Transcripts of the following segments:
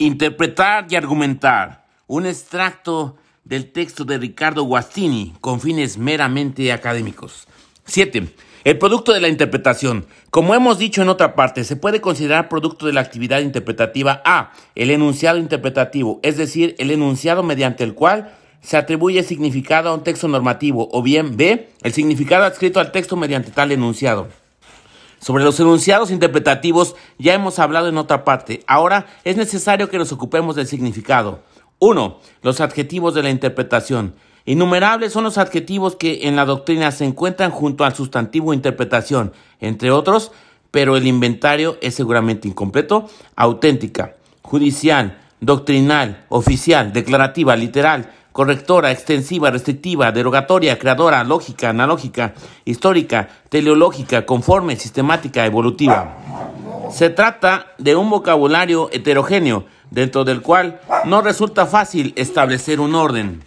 Interpretar y argumentar. Un extracto del texto de Ricardo Guastini con fines meramente académicos. 7. El producto de la interpretación. Como hemos dicho en otra parte, se puede considerar producto de la actividad interpretativa A, el enunciado interpretativo, es decir, el enunciado mediante el cual se atribuye significado a un texto normativo, o bien B, el significado adscrito al texto mediante tal enunciado. Sobre los enunciados interpretativos ya hemos hablado en otra parte. Ahora es necesario que nos ocupemos del significado. 1. Los adjetivos de la interpretación. Innumerables son los adjetivos que en la doctrina se encuentran junto al sustantivo interpretación, entre otros, pero el inventario es seguramente incompleto, auténtica, judicial, doctrinal, oficial, declarativa, literal, correctora, extensiva, restrictiva, derogatoria, creadora, lógica, analógica, histórica, teleológica, conforme, sistemática, evolutiva. Se trata de un vocabulario heterogéneo, dentro del cual no resulta fácil establecer un orden.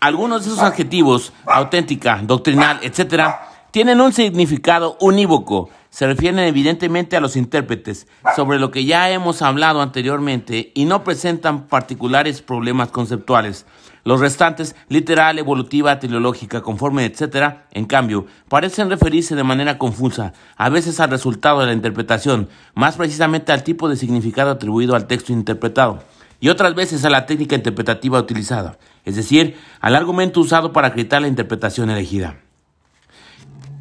Algunos de esos adjetivos, auténtica, doctrinal, etc., tienen un significado unívoco. Se refieren evidentemente a los intérpretes, sobre lo que ya hemos hablado anteriormente, y no presentan particulares problemas conceptuales. Los restantes, literal, evolutiva, teleológica, conforme, etc., en cambio, parecen referirse de manera confusa, a veces al resultado de la interpretación, más precisamente al tipo de significado atribuido al texto interpretado, y otras veces a la técnica interpretativa utilizada, es decir, al argumento usado para acreditar la interpretación elegida.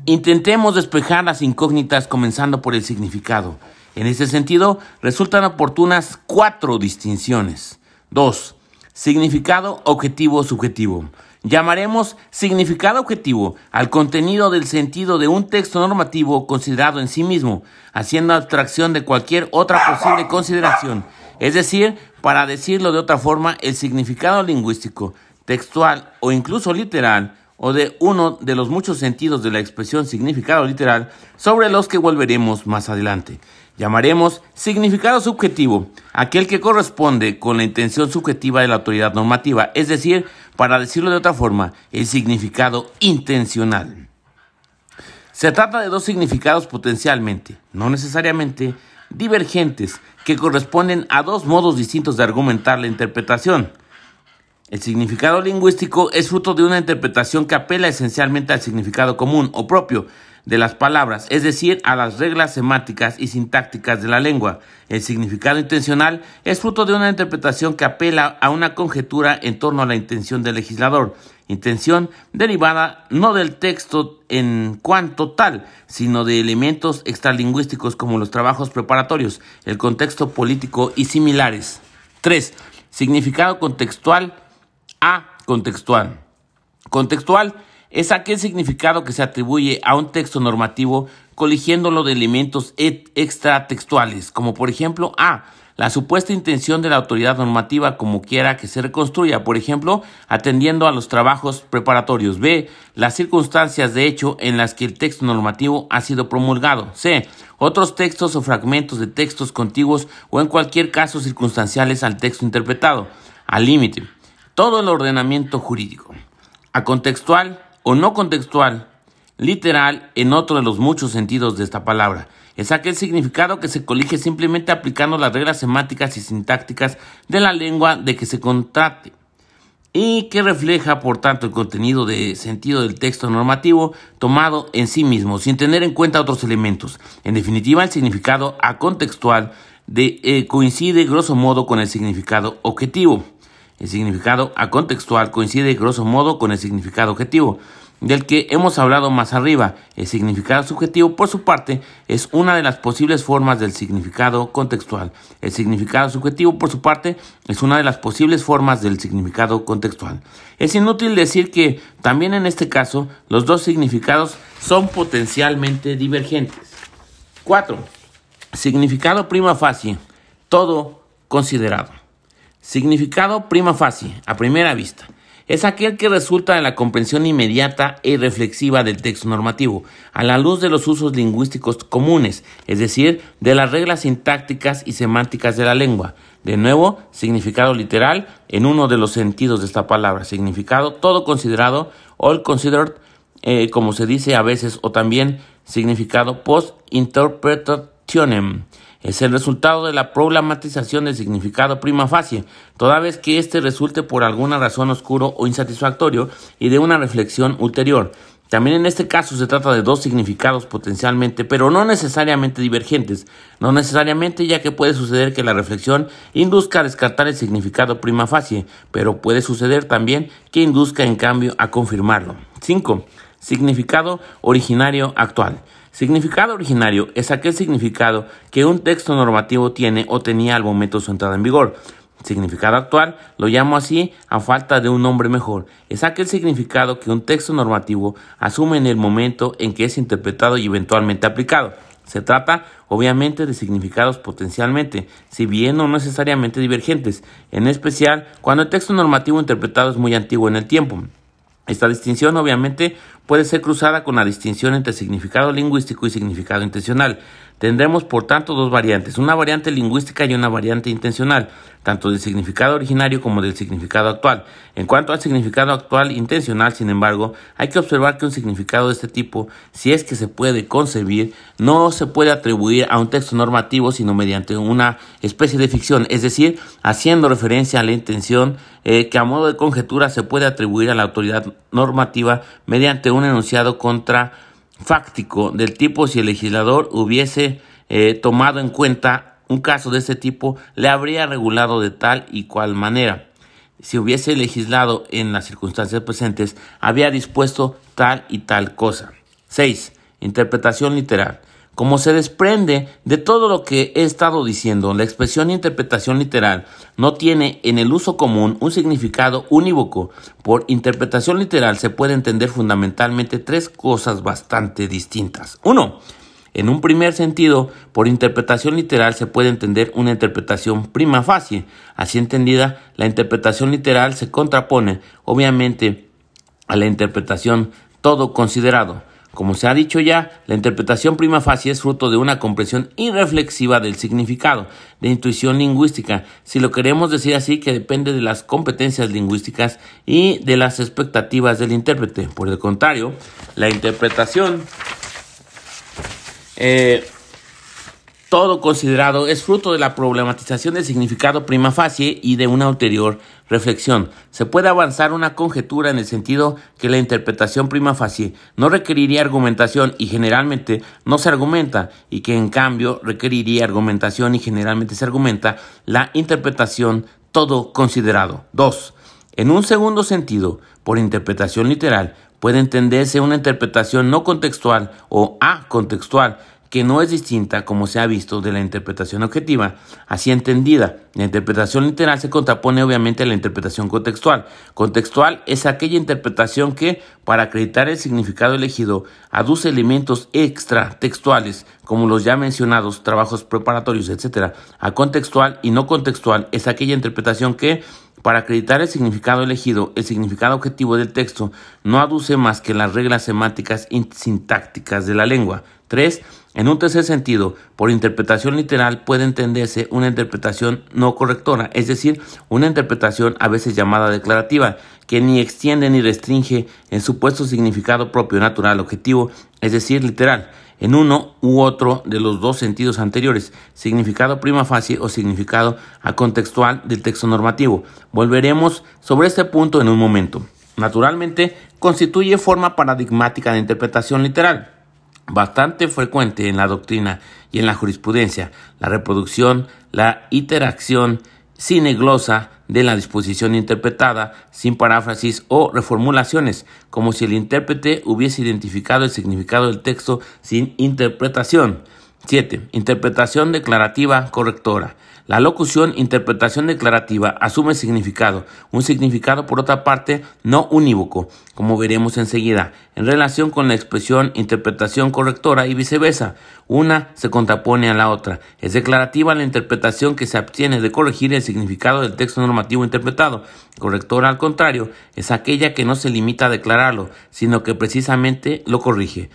Intentemos despejar las incógnitas comenzando por el significado. En ese sentido, resultan oportunas cuatro distinciones. 2. Significado objetivo subjetivo. Llamaremos significado objetivo al contenido del sentido de un texto normativo considerado en sí mismo, haciendo abstracción de cualquier otra posible consideración. Es decir, para decirlo de otra forma, el significado lingüístico, textual o incluso literal, o de uno de los muchos sentidos de la expresión significado literal, sobre los que volveremos más adelante llamaremos significado subjetivo, aquel que corresponde con la intención subjetiva de la autoridad normativa, es decir, para decirlo de otra forma, el significado intencional. Se trata de dos significados potencialmente, no necesariamente, divergentes, que corresponden a dos modos distintos de argumentar la interpretación. El significado lingüístico es fruto de una interpretación que apela esencialmente al significado común o propio, de las palabras, es decir, a las reglas semánticas y sintácticas de la lengua. El significado intencional es fruto de una interpretación que apela a una conjetura en torno a la intención del legislador, intención derivada no del texto en cuanto tal, sino de elementos extralingüísticos como los trabajos preparatorios, el contexto político y similares. 3. Significado contextual a contextual. Contextual es aquel significado que se atribuye a un texto normativo coligiéndolo de elementos extratextuales, como por ejemplo A. La supuesta intención de la autoridad normativa como quiera que se reconstruya, por ejemplo, atendiendo a los trabajos preparatorios. B. Las circunstancias de hecho en las que el texto normativo ha sido promulgado. C. Otros textos o fragmentos de textos contiguos o en cualquier caso circunstanciales al texto interpretado. Al límite. Todo el ordenamiento jurídico. A contextual o no contextual, literal en otro de los muchos sentidos de esta palabra. Es aquel significado que se colige simplemente aplicando las reglas semánticas y sintácticas de la lengua de que se contrate y que refleja, por tanto, el contenido de sentido del texto normativo tomado en sí mismo, sin tener en cuenta otros elementos. En definitiva, el significado acontextual de, eh, coincide grosso modo con el significado objetivo. El significado acontextual coincide grosso modo con el significado objetivo, del que hemos hablado más arriba. El significado subjetivo, por su parte, es una de las posibles formas del significado contextual. El significado subjetivo, por su parte, es una de las posibles formas del significado contextual. Es inútil decir que, también en este caso, los dos significados son potencialmente divergentes. 4. Significado prima facie. Todo considerado. Significado prima facie, a primera vista, es aquel que resulta de la comprensión inmediata y reflexiva del texto normativo, a la luz de los usos lingüísticos comunes, es decir, de las reglas sintácticas y semánticas de la lengua. De nuevo, significado literal en uno de los sentidos de esta palabra, significado todo considerado, all considered, eh, como se dice a veces, o también significado post es el resultado de la problematización del significado prima facie, toda vez que éste resulte por alguna razón oscuro o insatisfactorio y de una reflexión ulterior. También en este caso se trata de dos significados potencialmente, pero no necesariamente divergentes, no necesariamente ya que puede suceder que la reflexión induzca a descartar el significado prima facie, pero puede suceder también que induzca en cambio a confirmarlo. 5. Significado originario actual. Significado originario es aquel significado que un texto normativo tiene o tenía al momento de su entrada en vigor. Significado actual lo llamo así a falta de un nombre mejor. Es aquel significado que un texto normativo asume en el momento en que es interpretado y eventualmente aplicado. Se trata, obviamente, de significados potencialmente, si bien no necesariamente divergentes, en especial cuando el texto normativo interpretado es muy antiguo en el tiempo. Esta distinción obviamente puede ser cruzada con la distinción entre significado lingüístico y significado intencional. Tendremos por tanto dos variantes, una variante lingüística y una variante intencional, tanto del significado originario como del significado actual. En cuanto al significado actual intencional, sin embargo, hay que observar que un significado de este tipo, si es que se puede concebir, no se puede atribuir a un texto normativo, sino mediante una especie de ficción, es decir, haciendo referencia a la intención eh, que a modo de conjetura se puede atribuir a la autoridad normativa mediante un enunciado contrafáctico del tipo si el legislador hubiese eh, tomado en cuenta un caso de este tipo, le habría regulado de tal y cual manera. Si hubiese legislado en las circunstancias presentes, había dispuesto tal y tal cosa. 6. Interpretación literal. Como se desprende de todo lo que he estado diciendo, la expresión interpretación literal no tiene en el uso común un significado unívoco. Por interpretación literal se puede entender fundamentalmente tres cosas bastante distintas. Uno, en un primer sentido, por interpretación literal se puede entender una interpretación prima facie. Así entendida, la interpretación literal se contrapone, obviamente, a la interpretación todo considerado. Como se ha dicho ya, la interpretación prima facie es fruto de una comprensión irreflexiva del significado, de intuición lingüística, si lo queremos decir así, que depende de las competencias lingüísticas y de las expectativas del intérprete. Por el contrario, la interpretación eh, todo considerado es fruto de la problematización del significado prima facie y de una ulterior reflexión. Se puede avanzar una conjetura en el sentido que la interpretación prima facie no requeriría argumentación y generalmente no se argumenta y que en cambio requeriría argumentación y generalmente se argumenta la interpretación todo considerado. 2. En un segundo sentido, por interpretación literal, puede entenderse una interpretación no contextual o acontextual que no es distinta, como se ha visto, de la interpretación objetiva, así entendida. La interpretación literal se contrapone obviamente a la interpretación contextual. Contextual es aquella interpretación que, para acreditar el significado elegido, aduce elementos extra textuales, como los ya mencionados trabajos preparatorios, etc. A contextual y no contextual es aquella interpretación que, para acreditar el significado elegido, el significado objetivo del texto no aduce más que las reglas semánticas y sintácticas de la lengua. 3. En un tercer sentido, por interpretación literal puede entenderse una interpretación no correctora, es decir, una interpretación a veces llamada declarativa, que ni extiende ni restringe en su puesto significado propio, natural, objetivo, es decir, literal, en uno u otro de los dos sentidos anteriores, significado prima facie o significado acontextual del texto normativo. Volveremos sobre este punto en un momento. Naturalmente, constituye forma paradigmática de interpretación literal bastante frecuente en la doctrina y en la jurisprudencia, la reproducción, la interacción sineglosa de la disposición interpretada, sin paráfrasis o reformulaciones, como si el intérprete hubiese identificado el significado del texto sin interpretación. 7. Interpretación declarativa correctora. La locución interpretación declarativa asume significado, un significado por otra parte no unívoco, como veremos enseguida, en relación con la expresión interpretación correctora y viceversa. Una se contrapone a la otra. Es declarativa la interpretación que se abstiene de corregir el significado del texto normativo interpretado. Correctora, al contrario, es aquella que no se limita a declararlo, sino que precisamente lo corrige.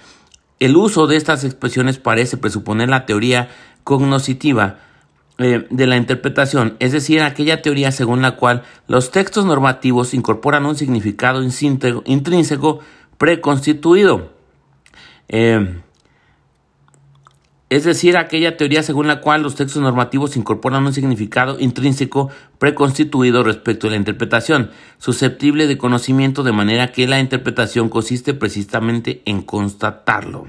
El uso de estas expresiones parece presuponer la teoría cognoscitiva eh, de la interpretación, es decir, aquella teoría según la cual los textos normativos incorporan un significado intrínseco preconstituido. Eh, es decir, aquella teoría según la cual los textos normativos incorporan un significado intrínseco preconstituido respecto a la interpretación, susceptible de conocimiento de manera que la interpretación consiste precisamente en constatarlo.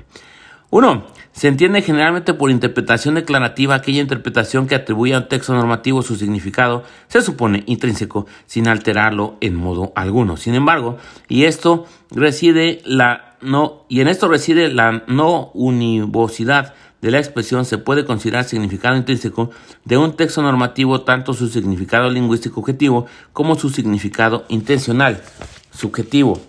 1. Se entiende generalmente por interpretación declarativa aquella interpretación que atribuye a un texto normativo su significado, se supone intrínseco, sin alterarlo en modo alguno. Sin embargo, y esto reside la no, y en esto reside la no univocidad de la expresión se puede considerar significado intrínseco de un texto normativo tanto su significado lingüístico objetivo como su significado intencional subjetivo.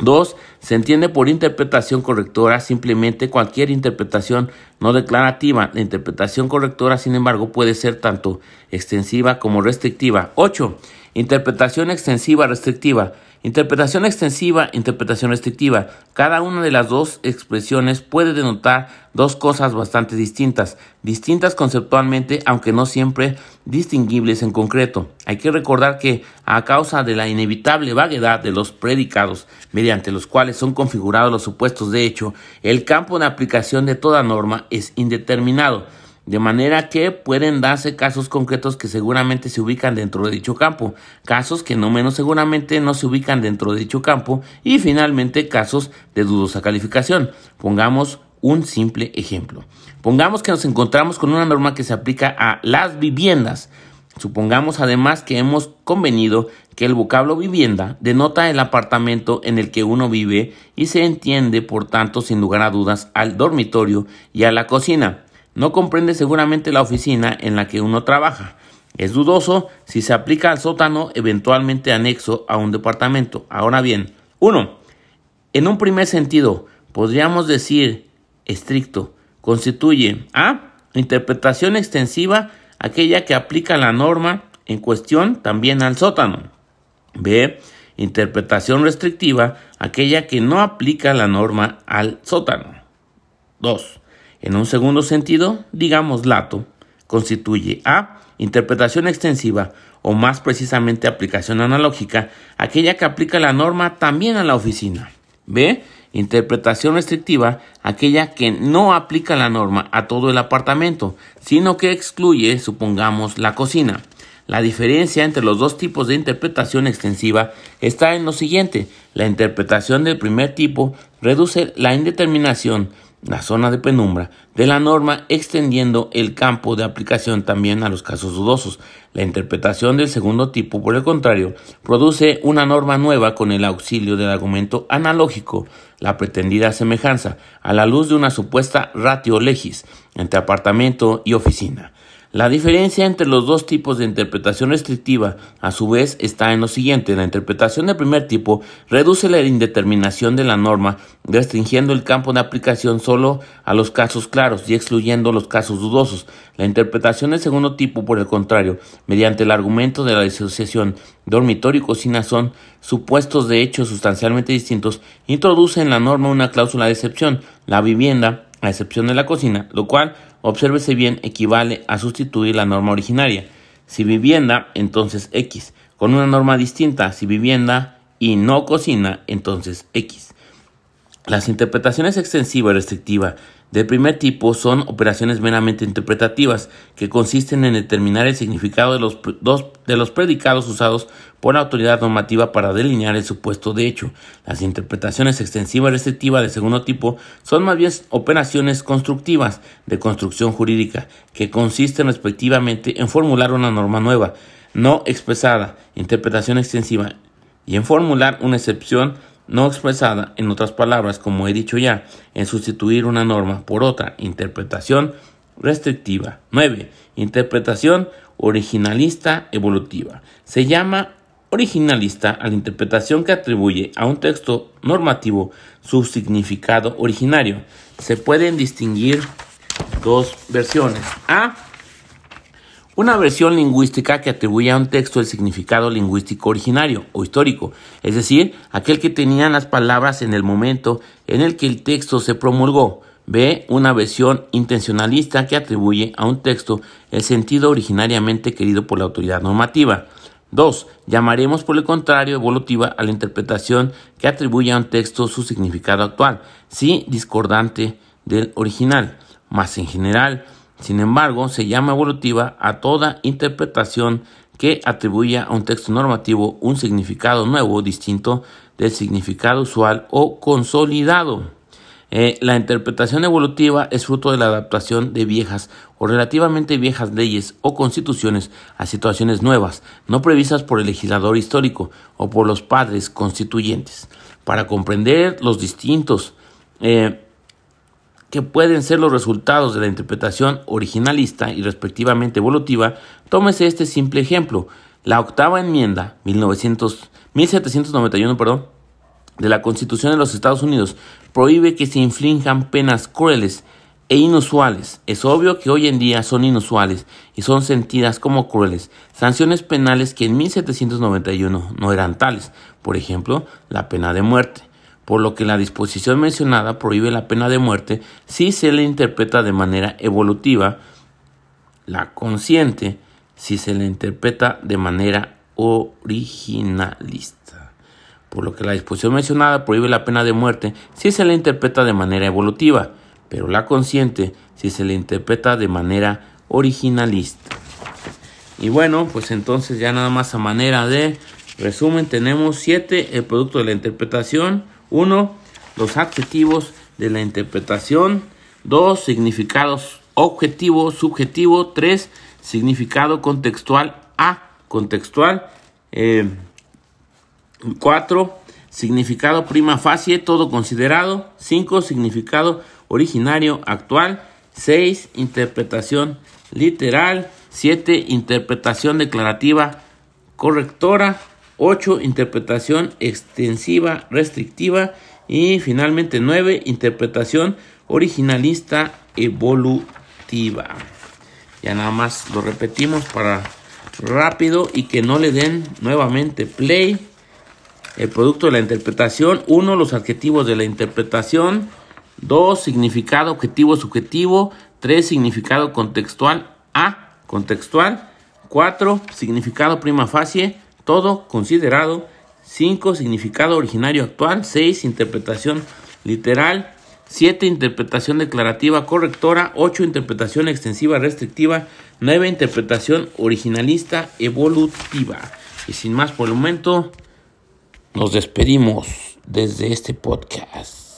2. Se entiende por interpretación correctora simplemente cualquier interpretación no declarativa. La interpretación correctora, sin embargo, puede ser tanto extensiva como restrictiva. 8. Interpretación extensiva restrictiva. Interpretación extensiva, interpretación restrictiva. Cada una de las dos expresiones puede denotar dos cosas bastante distintas, distintas conceptualmente, aunque no siempre distinguibles en concreto. Hay que recordar que, a causa de la inevitable vaguedad de los predicados mediante los cuales son configurados los supuestos de hecho, el campo de aplicación de toda norma es indeterminado de manera que pueden darse casos concretos que seguramente se ubican dentro de dicho campo, casos que no menos seguramente no se ubican dentro de dicho campo y finalmente casos de dudosa calificación. Pongamos un simple ejemplo. Pongamos que nos encontramos con una norma que se aplica a las viviendas. Supongamos además que hemos convenido que el vocablo vivienda denota el apartamento en el que uno vive y se entiende por tanto sin lugar a dudas al dormitorio y a la cocina no comprende seguramente la oficina en la que uno trabaja. Es dudoso si se aplica al sótano eventualmente anexo a un departamento. Ahora bien, 1. En un primer sentido, podríamos decir estricto, constituye A. Interpretación extensiva, aquella que aplica la norma en cuestión también al sótano. B. Interpretación restrictiva, aquella que no aplica la norma al sótano. 2. En un segundo sentido, digamos lato, constituye A. Interpretación extensiva o más precisamente aplicación analógica, aquella que aplica la norma también a la oficina. B. Interpretación restrictiva, aquella que no aplica la norma a todo el apartamento, sino que excluye, supongamos, la cocina. La diferencia entre los dos tipos de interpretación extensiva está en lo siguiente. La interpretación del primer tipo reduce la indeterminación la zona de penumbra de la norma extendiendo el campo de aplicación también a los casos dudosos. La interpretación del segundo tipo, por el contrario, produce una norma nueva con el auxilio del argumento analógico, la pretendida semejanza, a la luz de una supuesta ratio legis entre apartamento y oficina. La diferencia entre los dos tipos de interpretación restrictiva, a su vez, está en lo siguiente. La interpretación del primer tipo reduce la indeterminación de la norma, restringiendo el campo de aplicación solo a los casos claros y excluyendo los casos dudosos. La interpretación del segundo tipo, por el contrario, mediante el argumento de la disociación dormitorio y cocina son supuestos de hechos sustancialmente distintos, introduce en la norma una cláusula de excepción, la vivienda, a excepción de la cocina, lo cual obsérvese bien, equivale a sustituir la norma originaria. Si vivienda, entonces X. Con una norma distinta, si vivienda y no cocina, entonces X. Las interpretaciones extensiva y restrictiva del primer tipo son operaciones meramente interpretativas que consisten en determinar el significado de los, dos, de los predicados usados por la autoridad normativa para delinear el supuesto de hecho. Las interpretaciones extensiva y restrictiva de segundo tipo son más bien operaciones constructivas de construcción jurídica que consisten respectivamente en formular una norma nueva, no expresada, interpretación extensiva, y en formular una excepción no expresada, en otras palabras, como he dicho ya, en sustituir una norma por otra, interpretación restrictiva. 9. Interpretación originalista evolutiva. Se llama originalista a la interpretación que atribuye a un texto normativo su significado originario. Se pueden distinguir dos versiones. A una versión lingüística que atribuye a un texto el significado lingüístico originario o histórico, es decir, aquel que tenían las palabras en el momento en el que el texto se promulgó. B. Una versión intencionalista que atribuye a un texto el sentido originariamente querido por la autoridad normativa. 2. Llamaremos por el contrario evolutiva a la interpretación que atribuye a un texto su significado actual, si discordante del original. más en general. Sin embargo, se llama evolutiva a toda interpretación que atribuya a un texto normativo un significado nuevo, distinto del significado usual o consolidado. Eh, la interpretación evolutiva es fruto de la adaptación de viejas o relativamente viejas leyes o constituciones a situaciones nuevas, no previstas por el legislador histórico o por los padres constituyentes. Para comprender los distintos eh, que pueden ser los resultados de la interpretación originalista y respectivamente evolutiva, tómese este simple ejemplo. La octava enmienda, 1900, 1791, perdón, de la Constitución de los Estados Unidos prohíbe que se inflinjan penas crueles e inusuales. Es obvio que hoy en día son inusuales y son sentidas como crueles. Sanciones penales que en 1791 no eran tales. Por ejemplo, la pena de muerte. Por lo que la disposición mencionada prohíbe la pena de muerte si se le interpreta de manera evolutiva, la consciente si se le interpreta de manera originalista por lo que la disposición mencionada prohíbe la pena de muerte si se le interpreta de manera evolutiva, pero la consciente si se le interpreta de manera originalista. Y bueno, pues entonces ya nada más a manera de resumen tenemos siete el producto de la interpretación, uno los adjetivos de la interpretación, dos significados objetivo, subjetivo, tres significado contextual a contextual. Eh, 4. Significado prima facie, todo considerado. 5. Significado originario actual. 6. Interpretación literal. 7. Interpretación declarativa correctora. 8. Interpretación extensiva restrictiva. Y finalmente 9. Interpretación originalista evolutiva. Ya nada más lo repetimos para rápido y que no le den nuevamente play el producto de la interpretación. Uno, los adjetivos de la interpretación. Dos, significado objetivo subjetivo. Tres, significado contextual A, contextual. Cuatro, significado prima facie, todo considerado. Cinco, significado originario actual. Seis, interpretación literal. Siete, interpretación declarativa correctora. Ocho, interpretación extensiva restrictiva. Nueve, interpretación originalista evolutiva. Y sin más por el momento, nos despedimos desde este podcast.